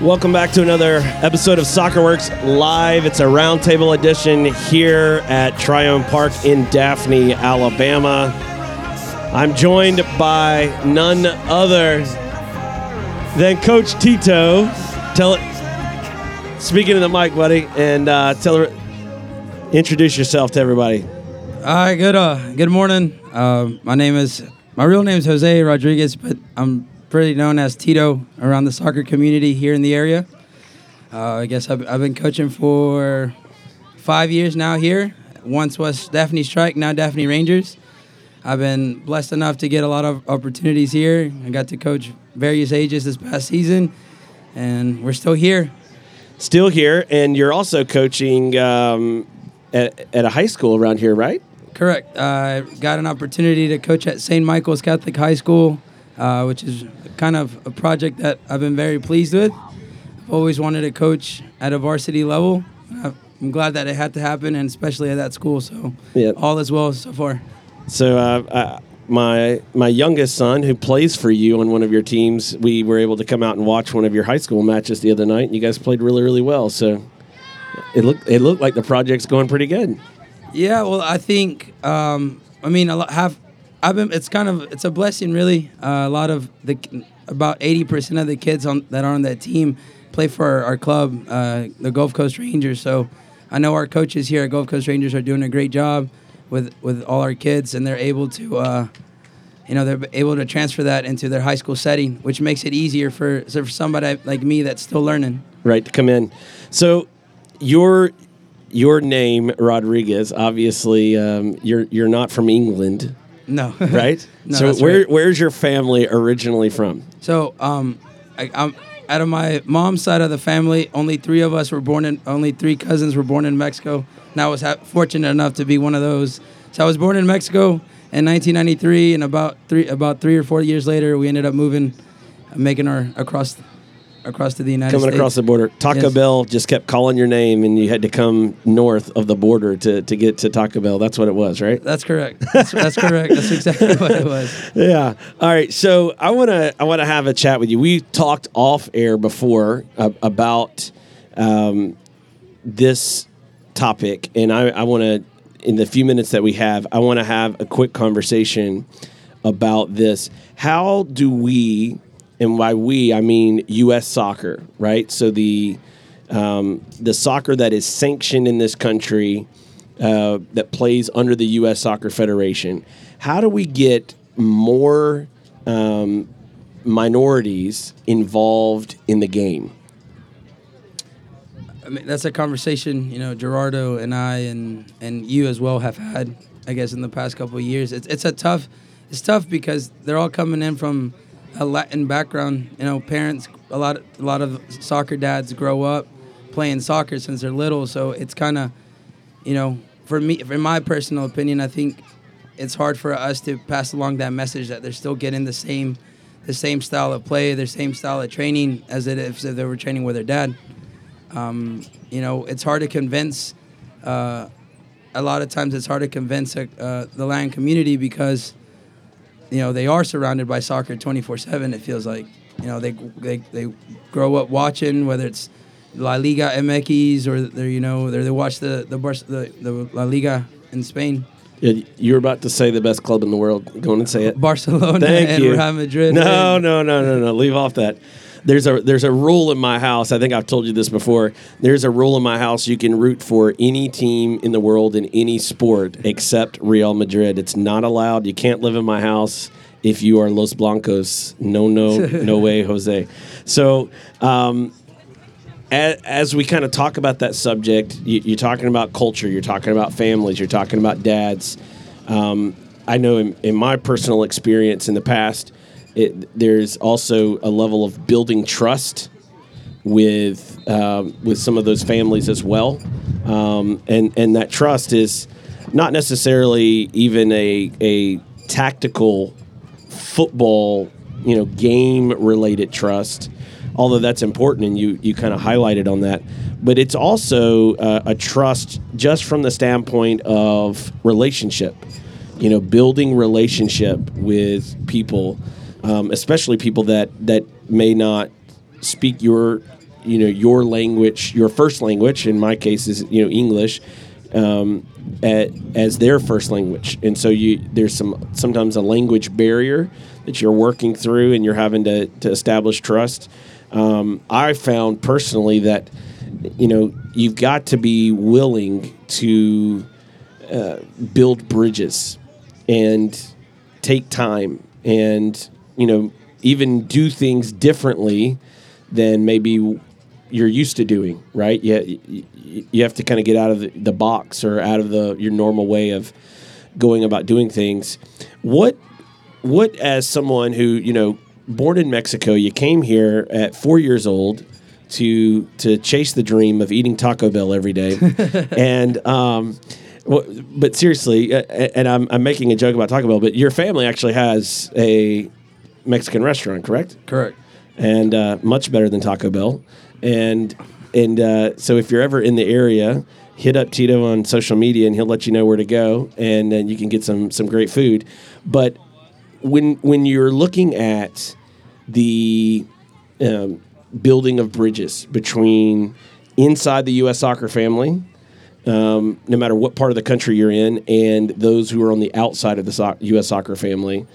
Welcome back to another episode of Soccer Works Live. It's a roundtable edition here at Trione Park in Daphne, Alabama. I'm joined by none other than Coach Tito. Tell it, speaking to the mic, buddy, and uh, tell her, introduce yourself to everybody. All right, good. Uh, good morning. Uh, my name is my real name is Jose Rodriguez, but I'm pretty known as Tito around the soccer community here in the area. Uh, I guess I've, I've been coaching for five years now here. Once was Daphne Strike, now Daphne Rangers. I've been blessed enough to get a lot of opportunities here. I got to coach various ages this past season, and we're still here. Still here, and you're also coaching um, at, at a high school around here, right? Correct. I uh, got an opportunity to coach at St. Michael's Catholic High School, uh, which is kind of a project that I've been very pleased with. I've always wanted to coach at a varsity level. I'm glad that it had to happen, and especially at that school. So yep. all is well so far. So uh, my my youngest son, who plays for you on one of your teams, we were able to come out and watch one of your high school matches the other night, and you guys played really really well. So it looked it looked like the project's going pretty good. Yeah, well, I think um, I mean a lot have I've been. It's kind of it's a blessing, really. Uh, a lot of the about eighty percent of the kids on that are on that team play for our, our club, uh, the Gulf Coast Rangers. So I know our coaches here at Gulf Coast Rangers are doing a great job with with all our kids, and they're able to. Uh, you know they're able to transfer that into their high school setting, which makes it easier for, for somebody like me that's still learning. Right to come in. So your your name Rodriguez, obviously, um, you're you're not from England. No. right? no, so where right. where's your family originally from? So um, I, am out of my mom's side of the family. Only three of us were born in. Only three cousins were born in Mexico. And I was ha- fortunate enough to be one of those. So I was born in Mexico in 1993, and about three about three or four years later, we ended up moving, making our across across to the United States. Coming States. across the border. Taco yes. Bell just kept calling your name, and you had to come north of the border to, to get to Taco Bell. That's what it was, right? That's correct. That's, that's correct. That's exactly what it was. Yeah. All right. So I want to I want to have a chat with you. We talked off air before uh, about um, this topic, and I, I want to in the few minutes that we have, I want to have a quick conversation about this. How do we and by we I mean U.S. soccer, right? So the um, the soccer that is sanctioned in this country uh, that plays under the U.S. Soccer Federation. How do we get more um, minorities involved in the game? I mean, that's a conversation you know Gerardo and I and and you as well have had. I guess in the past couple of years, it's it's a tough. It's tough because they're all coming in from a Latin background. You know, parents a lot of, a lot of soccer dads grow up playing soccer since they're little, so it's kind of, you know, for me, in my personal opinion, I think it's hard for us to pass along that message that they're still getting the same, the same style of play, the same style of training as it if they were training with their dad. Um, you know, it's hard to convince. Uh, a lot of times, it's hard to convince uh, the Latin community because you know they are surrounded by soccer 24/7 it feels like you know they they they grow up watching whether it's La Liga MX or they're you know they they watch the the, the the La Liga in Spain yeah, you were about to say the best club in the world. Go on and say it. Barcelona Thank and you. Real Madrid. No, no, no, no, no. Leave off that. There's a there's a rule in my house. I think I've told you this before. There's a rule in my house. You can root for any team in the world in any sport except Real Madrid. It's not allowed. You can't live in my house if you are Los Blancos. No, no, no way, Jose. So, um, as, as, we kind of talk about that subject, you, are talking about culture, you're talking about families, you're talking about dads. Um, I know in, in, my personal experience in the past, it, there's also a level of building trust with um, with some of those families as well, um, and and that trust is not necessarily even a a tactical football, you know, game related trust, although that's important and you, you kind of highlighted on that. But it's also uh, a trust just from the standpoint of relationship, you know, building relationship with people, um, especially people that, that may not speak your you know your language, your first language. In my case, is you know English. Um, at, as their first language, and so you there's some sometimes a language barrier that you're working through, and you're having to, to establish trust. Um, I found personally that you know you've got to be willing to uh, build bridges and take time and you know even do things differently than maybe you're used to doing right? You, you, you have to kind of get out of the, the box or out of the your normal way of going about doing things. What what as someone who you know born in mexico you came here at four years old to to chase the dream of eating taco bell every day. And um, well, but seriously, uh, and I'm, I'm making a joke about Taco Bell, but your family actually has a Mexican restaurant, correct? Correct. And uh, much better than Taco Bell. And and uh, so if you're ever in the area, hit up Tito on social media, and he'll let you know where to go, and then you can get some some great food. But when when you're looking at the um, building of bridges between inside the U.S. soccer family um, no matter what part of the country you're in, and those who are on the outside of the so- U.S. soccer family,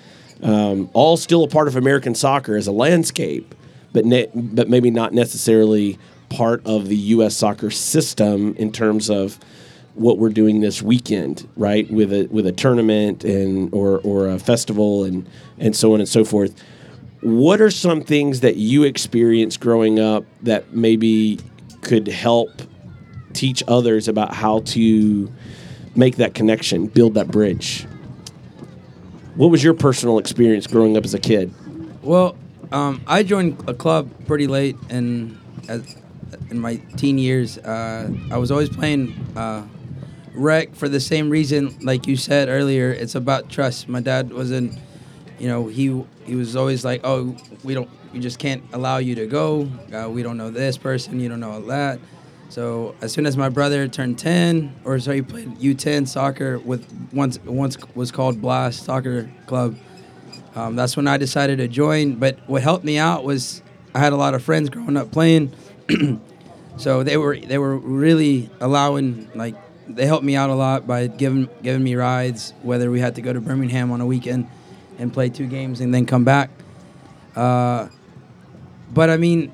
um, all still a part of American soccer as a landscape, but ne- but maybe not necessarily part of the U.S. soccer system in terms of what we're doing this weekend, right? With a with a tournament and or or a festival and and so on and so forth. What are some things that you experienced growing up that maybe could help teach others about how to make that connection, build that bridge. What was your personal experience growing up as a kid? Well, um, I joined a club pretty late in as, in my teen years. Uh, I was always playing uh, rec for the same reason, like you said earlier. It's about trust. My dad wasn't, you know, he he was always like, "Oh, we don't, we just can't allow you to go. Uh, we don't know this person. You don't know that." So as soon as my brother turned 10, or so he played U10 soccer with once once was called Blast Soccer Club. Um, that's when I decided to join. But what helped me out was I had a lot of friends growing up playing, so they were they were really allowing like they helped me out a lot by giving giving me rides. Whether we had to go to Birmingham on a weekend and play two games and then come back. Uh, but I mean,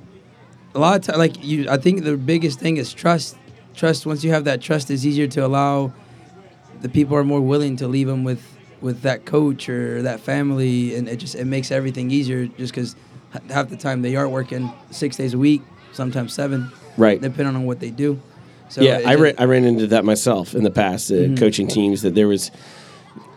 a lot of time, like you, I think the biggest thing is trust. Trust. Once you have that trust, it's easier to allow. The people are more willing to leave them with with that coach or that family, and it just it makes everything easier. Just because half the time they are working six days a week, sometimes seven, right? Depending on what they do. So yeah, I ran, I ran into that myself in the past, uh, mm-hmm. coaching teams. That there was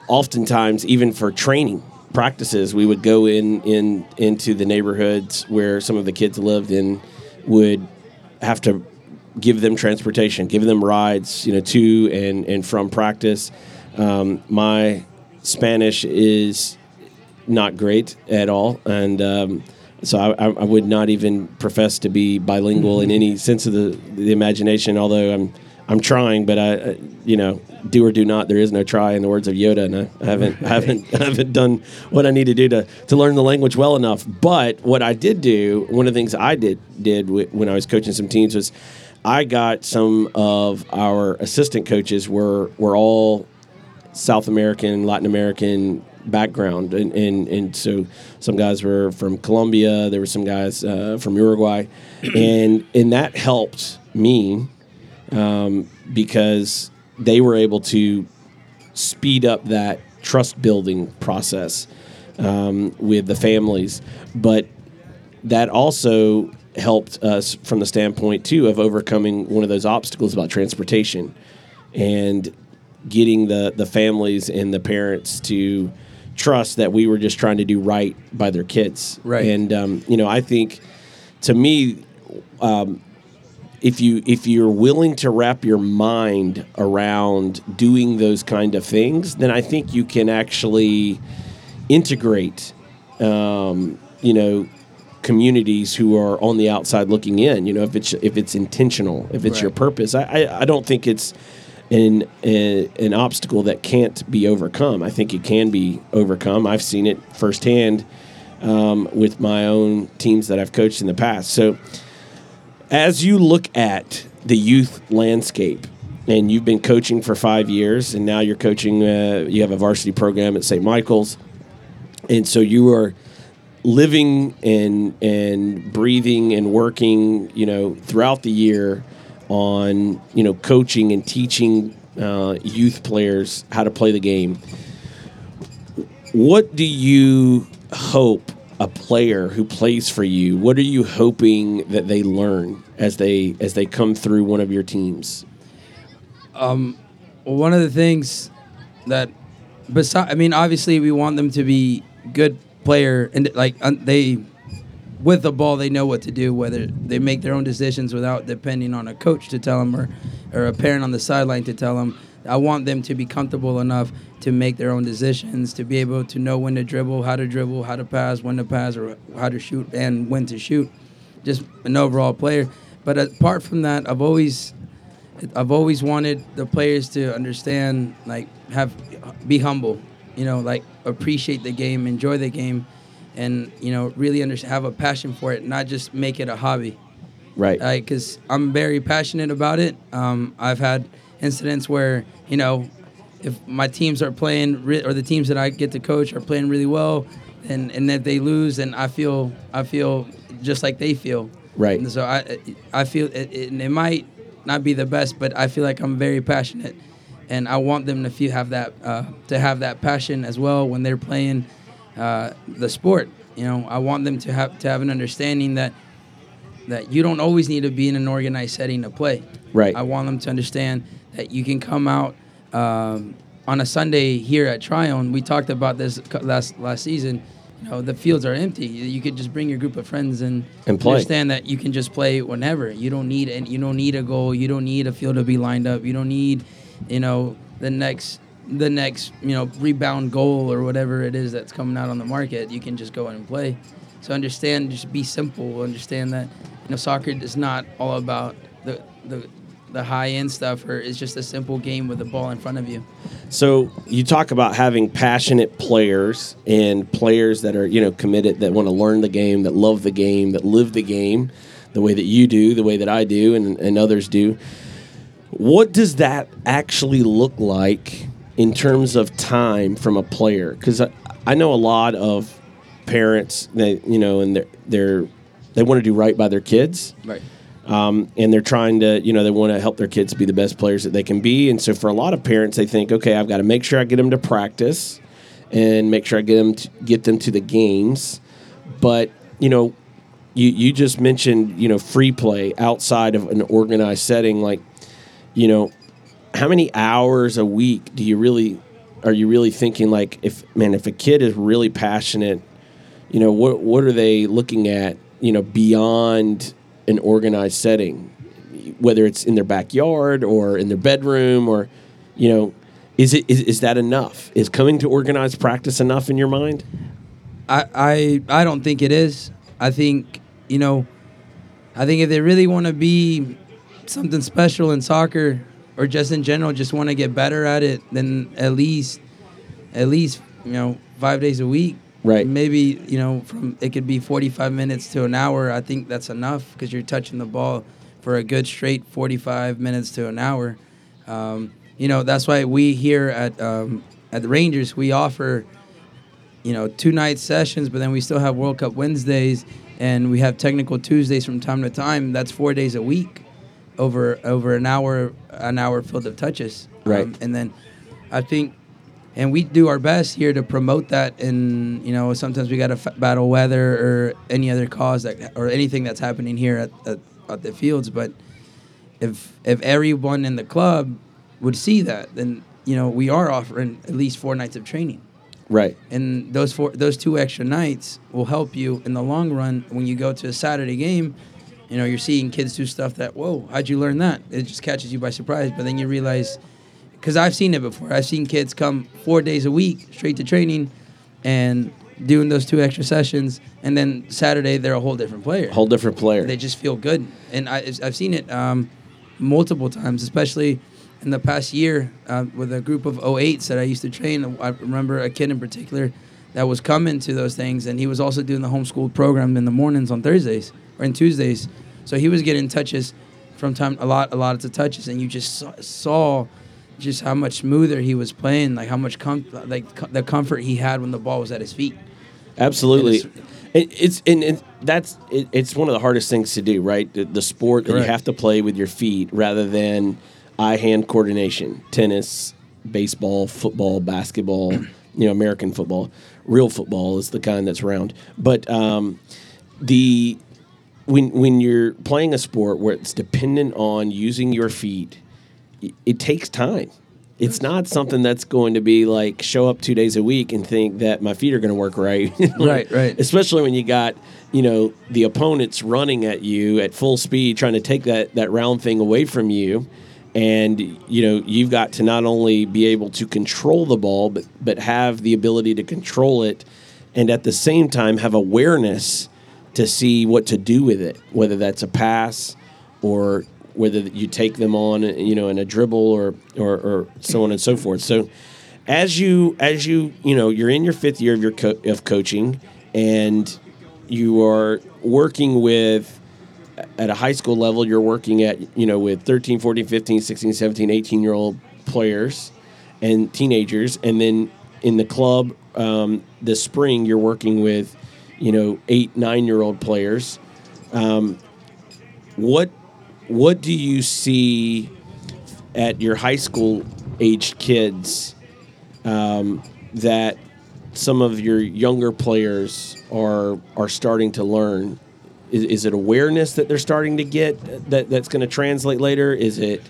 oftentimes even for training practices, we would go in in into the neighborhoods where some of the kids lived in would have to give them transportation, give them rides, you know, to and and from practice. Um, my Spanish is not great at all, and um, so I, I, would not even profess to be bilingual in any sense of the the imagination. Although I'm I'm trying, but I, you know, do or do not. There is no try, in the words of Yoda, and I haven't, haven't, haven't done what I need to do to, to learn the language well enough. But what I did do, one of the things I did did when I was coaching some teams was, I got some of our assistant coaches were were all South American, Latin American background, and and, and so some guys were from Colombia. There were some guys uh, from Uruguay, and and that helped me um, because they were able to speed up that trust building process um, with the families. But that also helped us from the standpoint too of overcoming one of those obstacles about transportation and getting the the families and the parents to trust that we were just trying to do right by their kids. Right. And um, you know, I think to me, um, if you if you're willing to wrap your mind around doing those kind of things, then I think you can actually integrate, um, you know, communities who are on the outside looking in. You know, if it's if it's intentional, if it's right. your purpose, I, I, I don't think it's an a, an obstacle that can't be overcome. I think it can be overcome. I've seen it firsthand um, with my own teams that I've coached in the past. So As you look at the youth landscape, and you've been coaching for five years, and now you're coaching. Uh, you have a varsity program at St. Michael's, and so you are living and and breathing and working, you know, throughout the year on you know coaching and teaching uh, youth players how to play the game. What do you hope a player who plays for you? What are you hoping that they learn as they as they come through one of your teams? Um, one of the things that, besides, I mean, obviously we want them to be good player and like un- they, with the ball, they know what to do. Whether they make their own decisions without depending on a coach to tell them or, or a parent on the sideline to tell them. I want them to be comfortable enough to make their own decisions, to be able to know when to dribble, how to dribble, how to pass, when to pass, or how to shoot, and when to shoot. Just an overall player. But apart from that, I've always I've always wanted the players to understand, like, have be humble, you know, like appreciate the game, enjoy the game, and you know, really understand, have a passion for it, not just make it a hobby. Right. Because I'm very passionate about it. Um, I've had incidents where you know, if my teams are playing re- or the teams that I get to coach are playing really well, and and if they lose, and I feel I feel just like they feel. Right. And so I I feel it, it, it might not be the best, but I feel like I'm very passionate, and I want them to feel have that uh, to have that passion as well when they're playing uh, the sport. You know, I want them to have to have an understanding that that you don't always need to be in an organized setting to play. Right. I want them to understand that you can come out um, on a Sunday here at Trione. We talked about this last last season. You know, the fields are empty. You could just bring your group of friends and, And play. understand that you can just play whenever. You don't need and you don't need a goal. You don't need a field to be lined up. You don't need, you know, the next the next you know rebound goal or whatever it is that's coming out on the market. You can just go in and play. So understand, just be simple. Understand that you know soccer is not all about the the the high end stuff, or it's just a simple game with the ball in front of you. So you talk about having passionate players and players that are you know committed that want to learn the game, that love the game, that live the game, the way that you do, the way that I do, and, and others do. What does that actually look like in terms of time from a player? Because I, I know a lot of parents that you know, and they're they want to do right by their kids Right. um, and they're trying to, you know, they want to help their kids be the best players that they can be. And so for a lot of parents, they think, okay, I've got to make sure I get them to practice and make sure I get them to get them to the games. But you know, you you just mentioned, you know, free play outside of an organized setting. Like, you know, how many hours a week do you really are you really thinking like if man if a kid is really passionate you know what what are they looking at you know beyond an organized setting whether it's in their backyard or in their bedroom or you know is it is, is that enough is coming to organized practice enough in your mind I, I I don't think it is. I think you know, I think if they really want to be something special in soccer or just in general, just want to get better at it, then at least at least you know five days a week. Right. Maybe you know from it could be forty five minutes to an hour. I think that's enough because you're touching the ball for a good straight forty five minutes to an hour. Um, you know that's why we here at um, at the Rangers we offer you know, two night sessions, but then we still have World Cup Wednesdays and we have technical Tuesdays from time to time. That's four days a week over over an hour an hour filled of touches. Um, Right. and then I think and we do our best here to promote that and you know sometimes we got to f- battle weather or any other cause that or anything that's happening here at, at, at the fields but if if everyone in the club would see that then you know we are offering at least four nights of training right and those four those two extra nights will help you in the long run when you go to a Saturday game. You know, you're seeing kids do stuff that whoa, how'd you learn that? It just catches you by surprise. But then you realize, because I've seen it before. I've seen kids come four days a week straight to training, and doing those two extra sessions, and then Saturday they're a whole different player whole different player they just feel good. And I, I've seen it um, multiple times, especially in the past year uh, with a group of 08s that I used to train. I remember a kid in particular that was coming to those things, and he was also doing the homeschool program in the mornings on Thursdays or in Tuesdays. So he was getting touches from time a lot a lot of the touches, and you just saw, saw just how much smoother he was playing, like how much com- like co- the comfort he had when the ball was at his feet. Absolutely. And It, it's and that's it, it's one of the hardest things to do, right? The, the sport that you have to play with your feet rather than eye-hand coordination. Tennis, baseball, football, basketball, you know, American football. Real football is the kind that's round. But um, the when when you're playing a sport where it's dependent on using your feet, it takes time. It's not something that's going to be like show up two days a week and think that my feet are going to work right. Right, right. Especially when you got you know the opponents running at you at full speed, trying to take that that round thing away from you, and you know you've got to not only be able to control the ball, but but have the ability to control it, and at the same time have awareness to see what to do with it, whether that's a pass or whether you take them on, you know, in a dribble or, or, or so on and so forth. So, as you as you you know you're in your fifth year of your co- of coaching, and you are working with at a high school level you're working at you know with 13 14 15 16 17 18 year old players and teenagers and then in the club um, this spring you're working with you know eight nine year old players um, what what do you see at your high school aged kids um, that some of your younger players are are starting to learn? Is, is it awareness that they're starting to get that that's going to translate later? Is it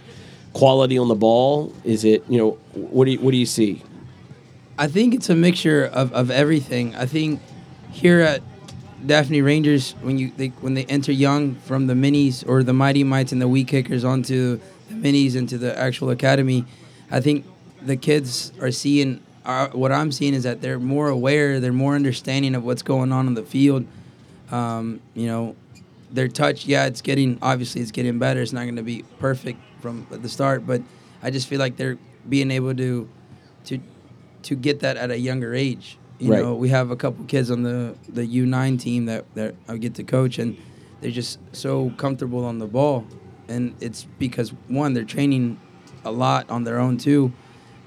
quality on the ball? Is it you know what do you what do you see? I think it's a mixture of, of everything. I think here at Daphne Rangers, when you they, when they enter young from the minis or the mighty mites and the wee kickers onto the minis into the actual academy, I think the kids are seeing. Are, what I'm seeing is that they're more aware, they're more understanding of what's going on on the field. Um, you know, their touch, yeah, it's getting obviously it's getting better. It's not going to be perfect from the start, but I just feel like they're being able to to to get that at a younger age. You Right. know, we have a couple kids on the the U9 team that that I get to coach, and they're just so comfortable on the ball, and it's because one they're training a lot on their own too,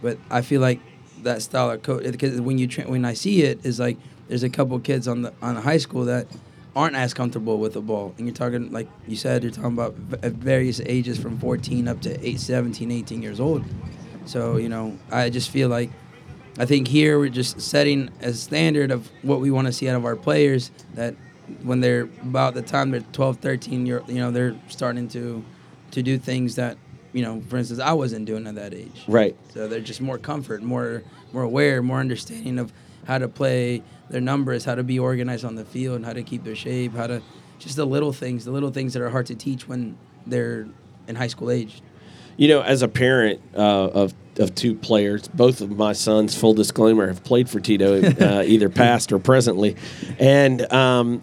but I feel like that style of coach because when you tra- when I see it is like there's a couple kids on the on the high school that aren't as comfortable with the ball. And you're talking like you said you're talking about v- at various ages from 14 up to 8 17 18 years old. So you know i just feel like I think here we're just setting a standard of what we want to see out of our players that when they're about the time they're 12, 13, year, you know, they're starting to to do things that, you know, for instance, I wasn't doing at that age. right So they're just more comfort, more more aware, more understanding of how to play their numbers, how to be organized on the field, how to keep their shape, how to just the little things, the little things that are hard to teach when they're in high school age. You know, as a parent uh, of of two players, both of my sons, full disclaimer, have played for Tito, uh, either past or presently, and um,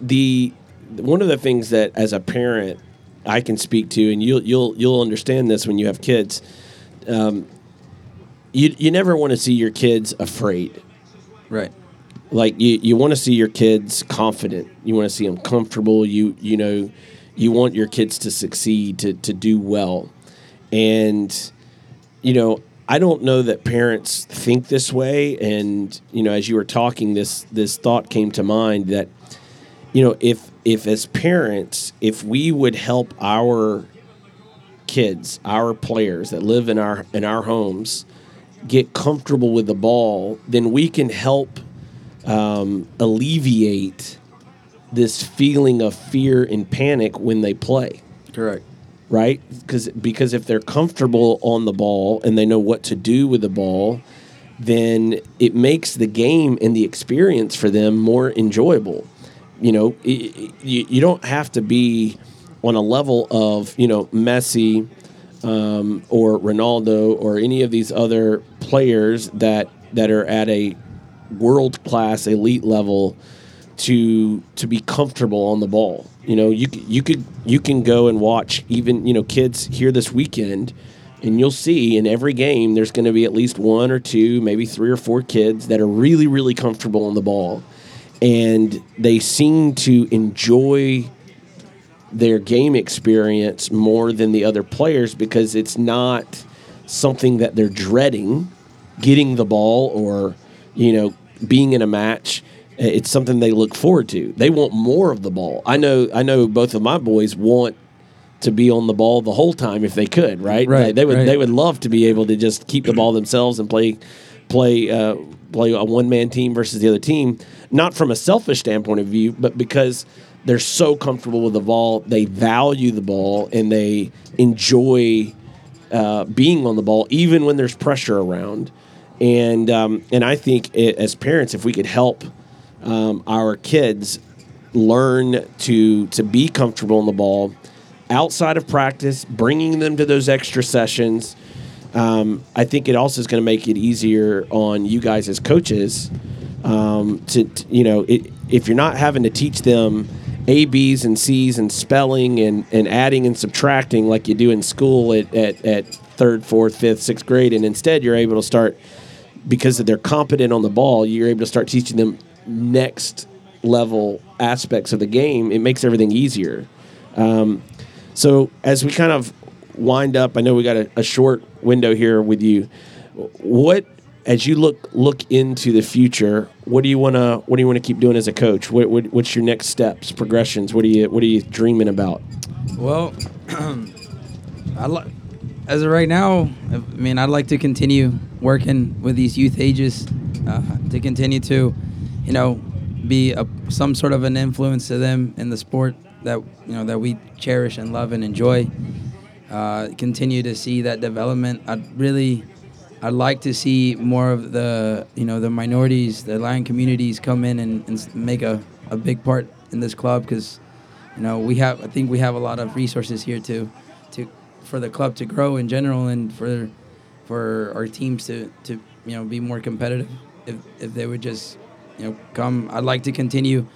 the one of the things that as a parent I can speak to, and you'll you'll you'll understand this when you have kids. Um, you you never want to see your kids afraid Right. like you, you want to see your kids confident you want to see them comfortable you you know you want your kids to succeed to, to do well and you know i don't know that parents think this way and you know as you were talking this this thought came to mind that you know if if as parents if we would help our kids our players that live in our in our homes get comfortable with the ball then we can help um, alleviate this feeling of fear and panic when they play Correct. Right? Because because if they're comfortable on the ball and they know what to do with the ball then it makes the game and the experience for them more enjoyable. You know i- i- you, you don't have to be on a level of you know Messi um, or Ronaldo or any of these other players that that are at a world class elite level to to be comfortable on the ball. You know, you you could you can go and watch even you know kids here this weekend, and you'll see in every game there's going to be at least one or two, maybe three or four kids that are really really comfortable on the ball, and they seem to enjoy their game experience more than the other players because it's not something that they're dreading getting the ball or you know being in a match it's something they look forward to they want more of the ball i know i know both of my boys want to be on the ball the whole time if they could right, Right, they, they would right. they would love to be able to just keep the ball themselves and play play uh, play a one man team versus the other team. Not from a selfish standpoint of view, but because they're so comfortable with the ball, they value the ball and they enjoy uh, being on the ball, even when there's pressure around. And um, and I think it, as parents, if we could help um, our kids learn to to be comfortable in the ball outside of practice, bringing them to those extra sessions. Um, I think it also is going to make it easier on you guys as coaches um, to, to- you know, it, if you're not having to teach them A, B's, and C's and spelling and, and adding and subtracting like you do in school at, at, at third, fourth, fifth, sixth grade, and instead you're able to start because they're competent on the ball, you're able to start teaching them next level aspects of the game. It makes everything easier. Um, so as we kind of wind up, I know we got a, a short window here with you. What as you look look into the future, what do you want to what do you want to keep doing as a coach? What, what what's your next steps, progressions? What are you what are you dreaming about? Well, I li- as of right now, I mean, I'd like to continue working with these youth ages uh, to continue to, you know, be a, some sort of an influence to them in the sport that you know that we cherish and love and enjoy. Uh, continue to see that development. I'd really, I'd like to see more of the you know the minorities, the Lion communities come in and, and make a, a big part in this club because you know we have I think we have a lot of resources here to to for the club to grow in general and for for our teams to to you know be more competitive if if they would just you know come I'd like to continue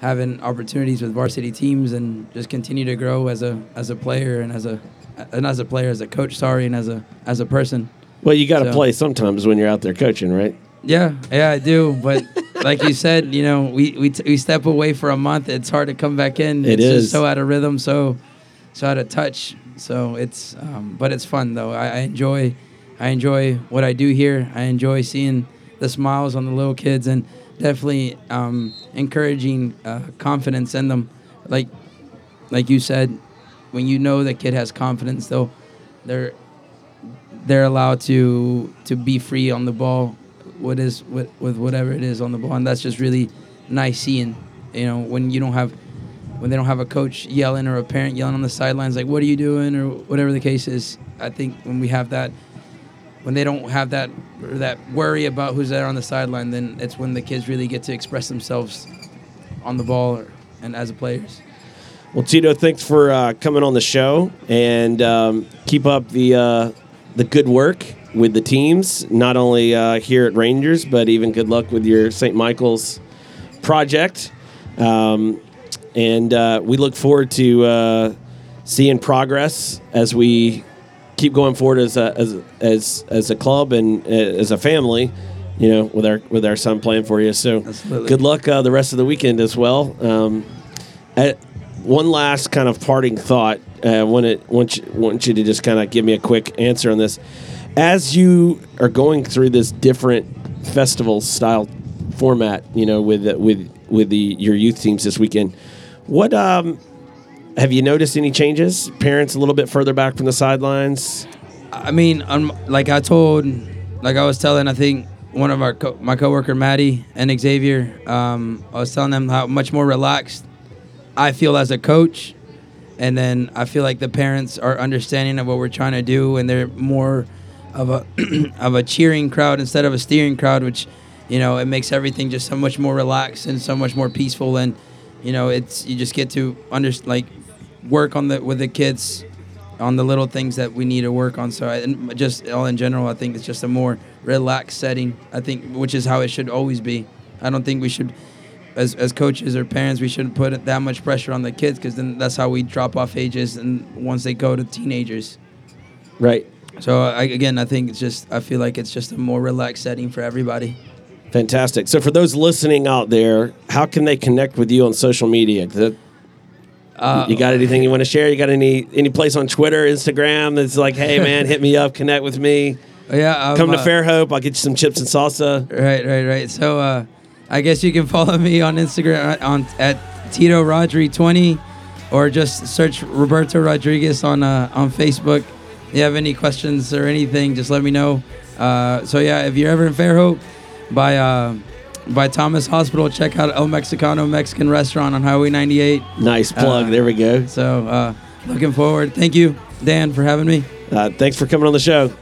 having opportunities with varsity teams and just continue to grow as a as a player and as a and as a player as a coach sorry and as a as a person Well, you got to So- play sometimes when you're out there coaching, right? yeah, yeah, I do. But like you said, you know, we we, t- we step away for a month. It's hard to come back in. It it's is. just so out of rhythm, so so out of touch. So it's, um, but it's fun though. I, I enjoy, I enjoy what I do here. I enjoy seeing the smiles on the little kids and definitely um, encouraging uh, confidence in them. Like like you said, when you know the kid has confidence, though, they're they're allowed to to be free on the ball what is with, with whatever it is on the ball. And that's just really nice seeing you know when you don't have when they don't have a coach yelling or a parent yelling on the sidelines like what are you doing? or whatever the case is. I think when we have that when they don't have that that worry about who's there on the sideline then it's when the kids really get to express themselves on the ball or, and as players Well, Tito, thanks for uh, coming on the show and um, keep up the uh, the good work with the teams. Not only uh, here at Rangers, but even good luck with your St. Michael's project. Um, and uh, we look forward to uh, seeing progress as we keep going forward as a as as, as a club and uh, as a family. You know, with our with our son playing for you. So, Absolutely. good luck uh, the rest of the weekend as well. Um, uh, one last kind of parting thought. Uh, I want to want you, want you to just kind of give me a quick answer on this. As you are going through this different festival style format, you know, with with with the your youth teams this weekend, what um, have you noticed any changes? Parents a little bit further back from the sidelines. I mean, um, like I told, like I was telling, I think one of our co- my coworker Maddie and Xavier, um, I was telling them how much more relaxed I feel as a coach, and then I feel like the parents are understanding of what we're trying to do, and they're more of a of a cheering crowd instead of a steering crowd, which you know it makes everything just so much more relaxed and so much more peaceful, and you know it's you just get to under like work on the with the kids on the little things that we need to work on. So I, and just all in general, I think it's just a more relaxed setting. I think which is how it should always be. I don't think we should, as as coaches or parents, we shouldn't put that much pressure on the kids because then that's how we drop off ages and once they go to teenagers. Right. So I, again, I think it's just I feel like it's just a more relaxed setting for everybody. Fantastic. So for those listening out there, how can they connect with you on social media? that- Uh, you got anything you want to share? You got any any place on Twitter, Instagram that's like, hey man, hit me up, connect with me. yeah, um, Come to uh, Fairhope. I'll get you some chips and salsa. Right, right, right. So uh, I guess you can follow me on Instagram uh, on at Tito Rodri twenty, or just search Roberto Rodriguez on uh, on Facebook. If you have any questions or anything, just let me know. Uh, so yeah, if you're ever in Fairhope, by uh, by Thomas Hospital, check out El Mexicano Mexican Restaurant on Highway 98. Nice plug. Uh, there we go. So uh, looking forward. Thank you, Dan, for having me. Uh, thanks for coming on the show.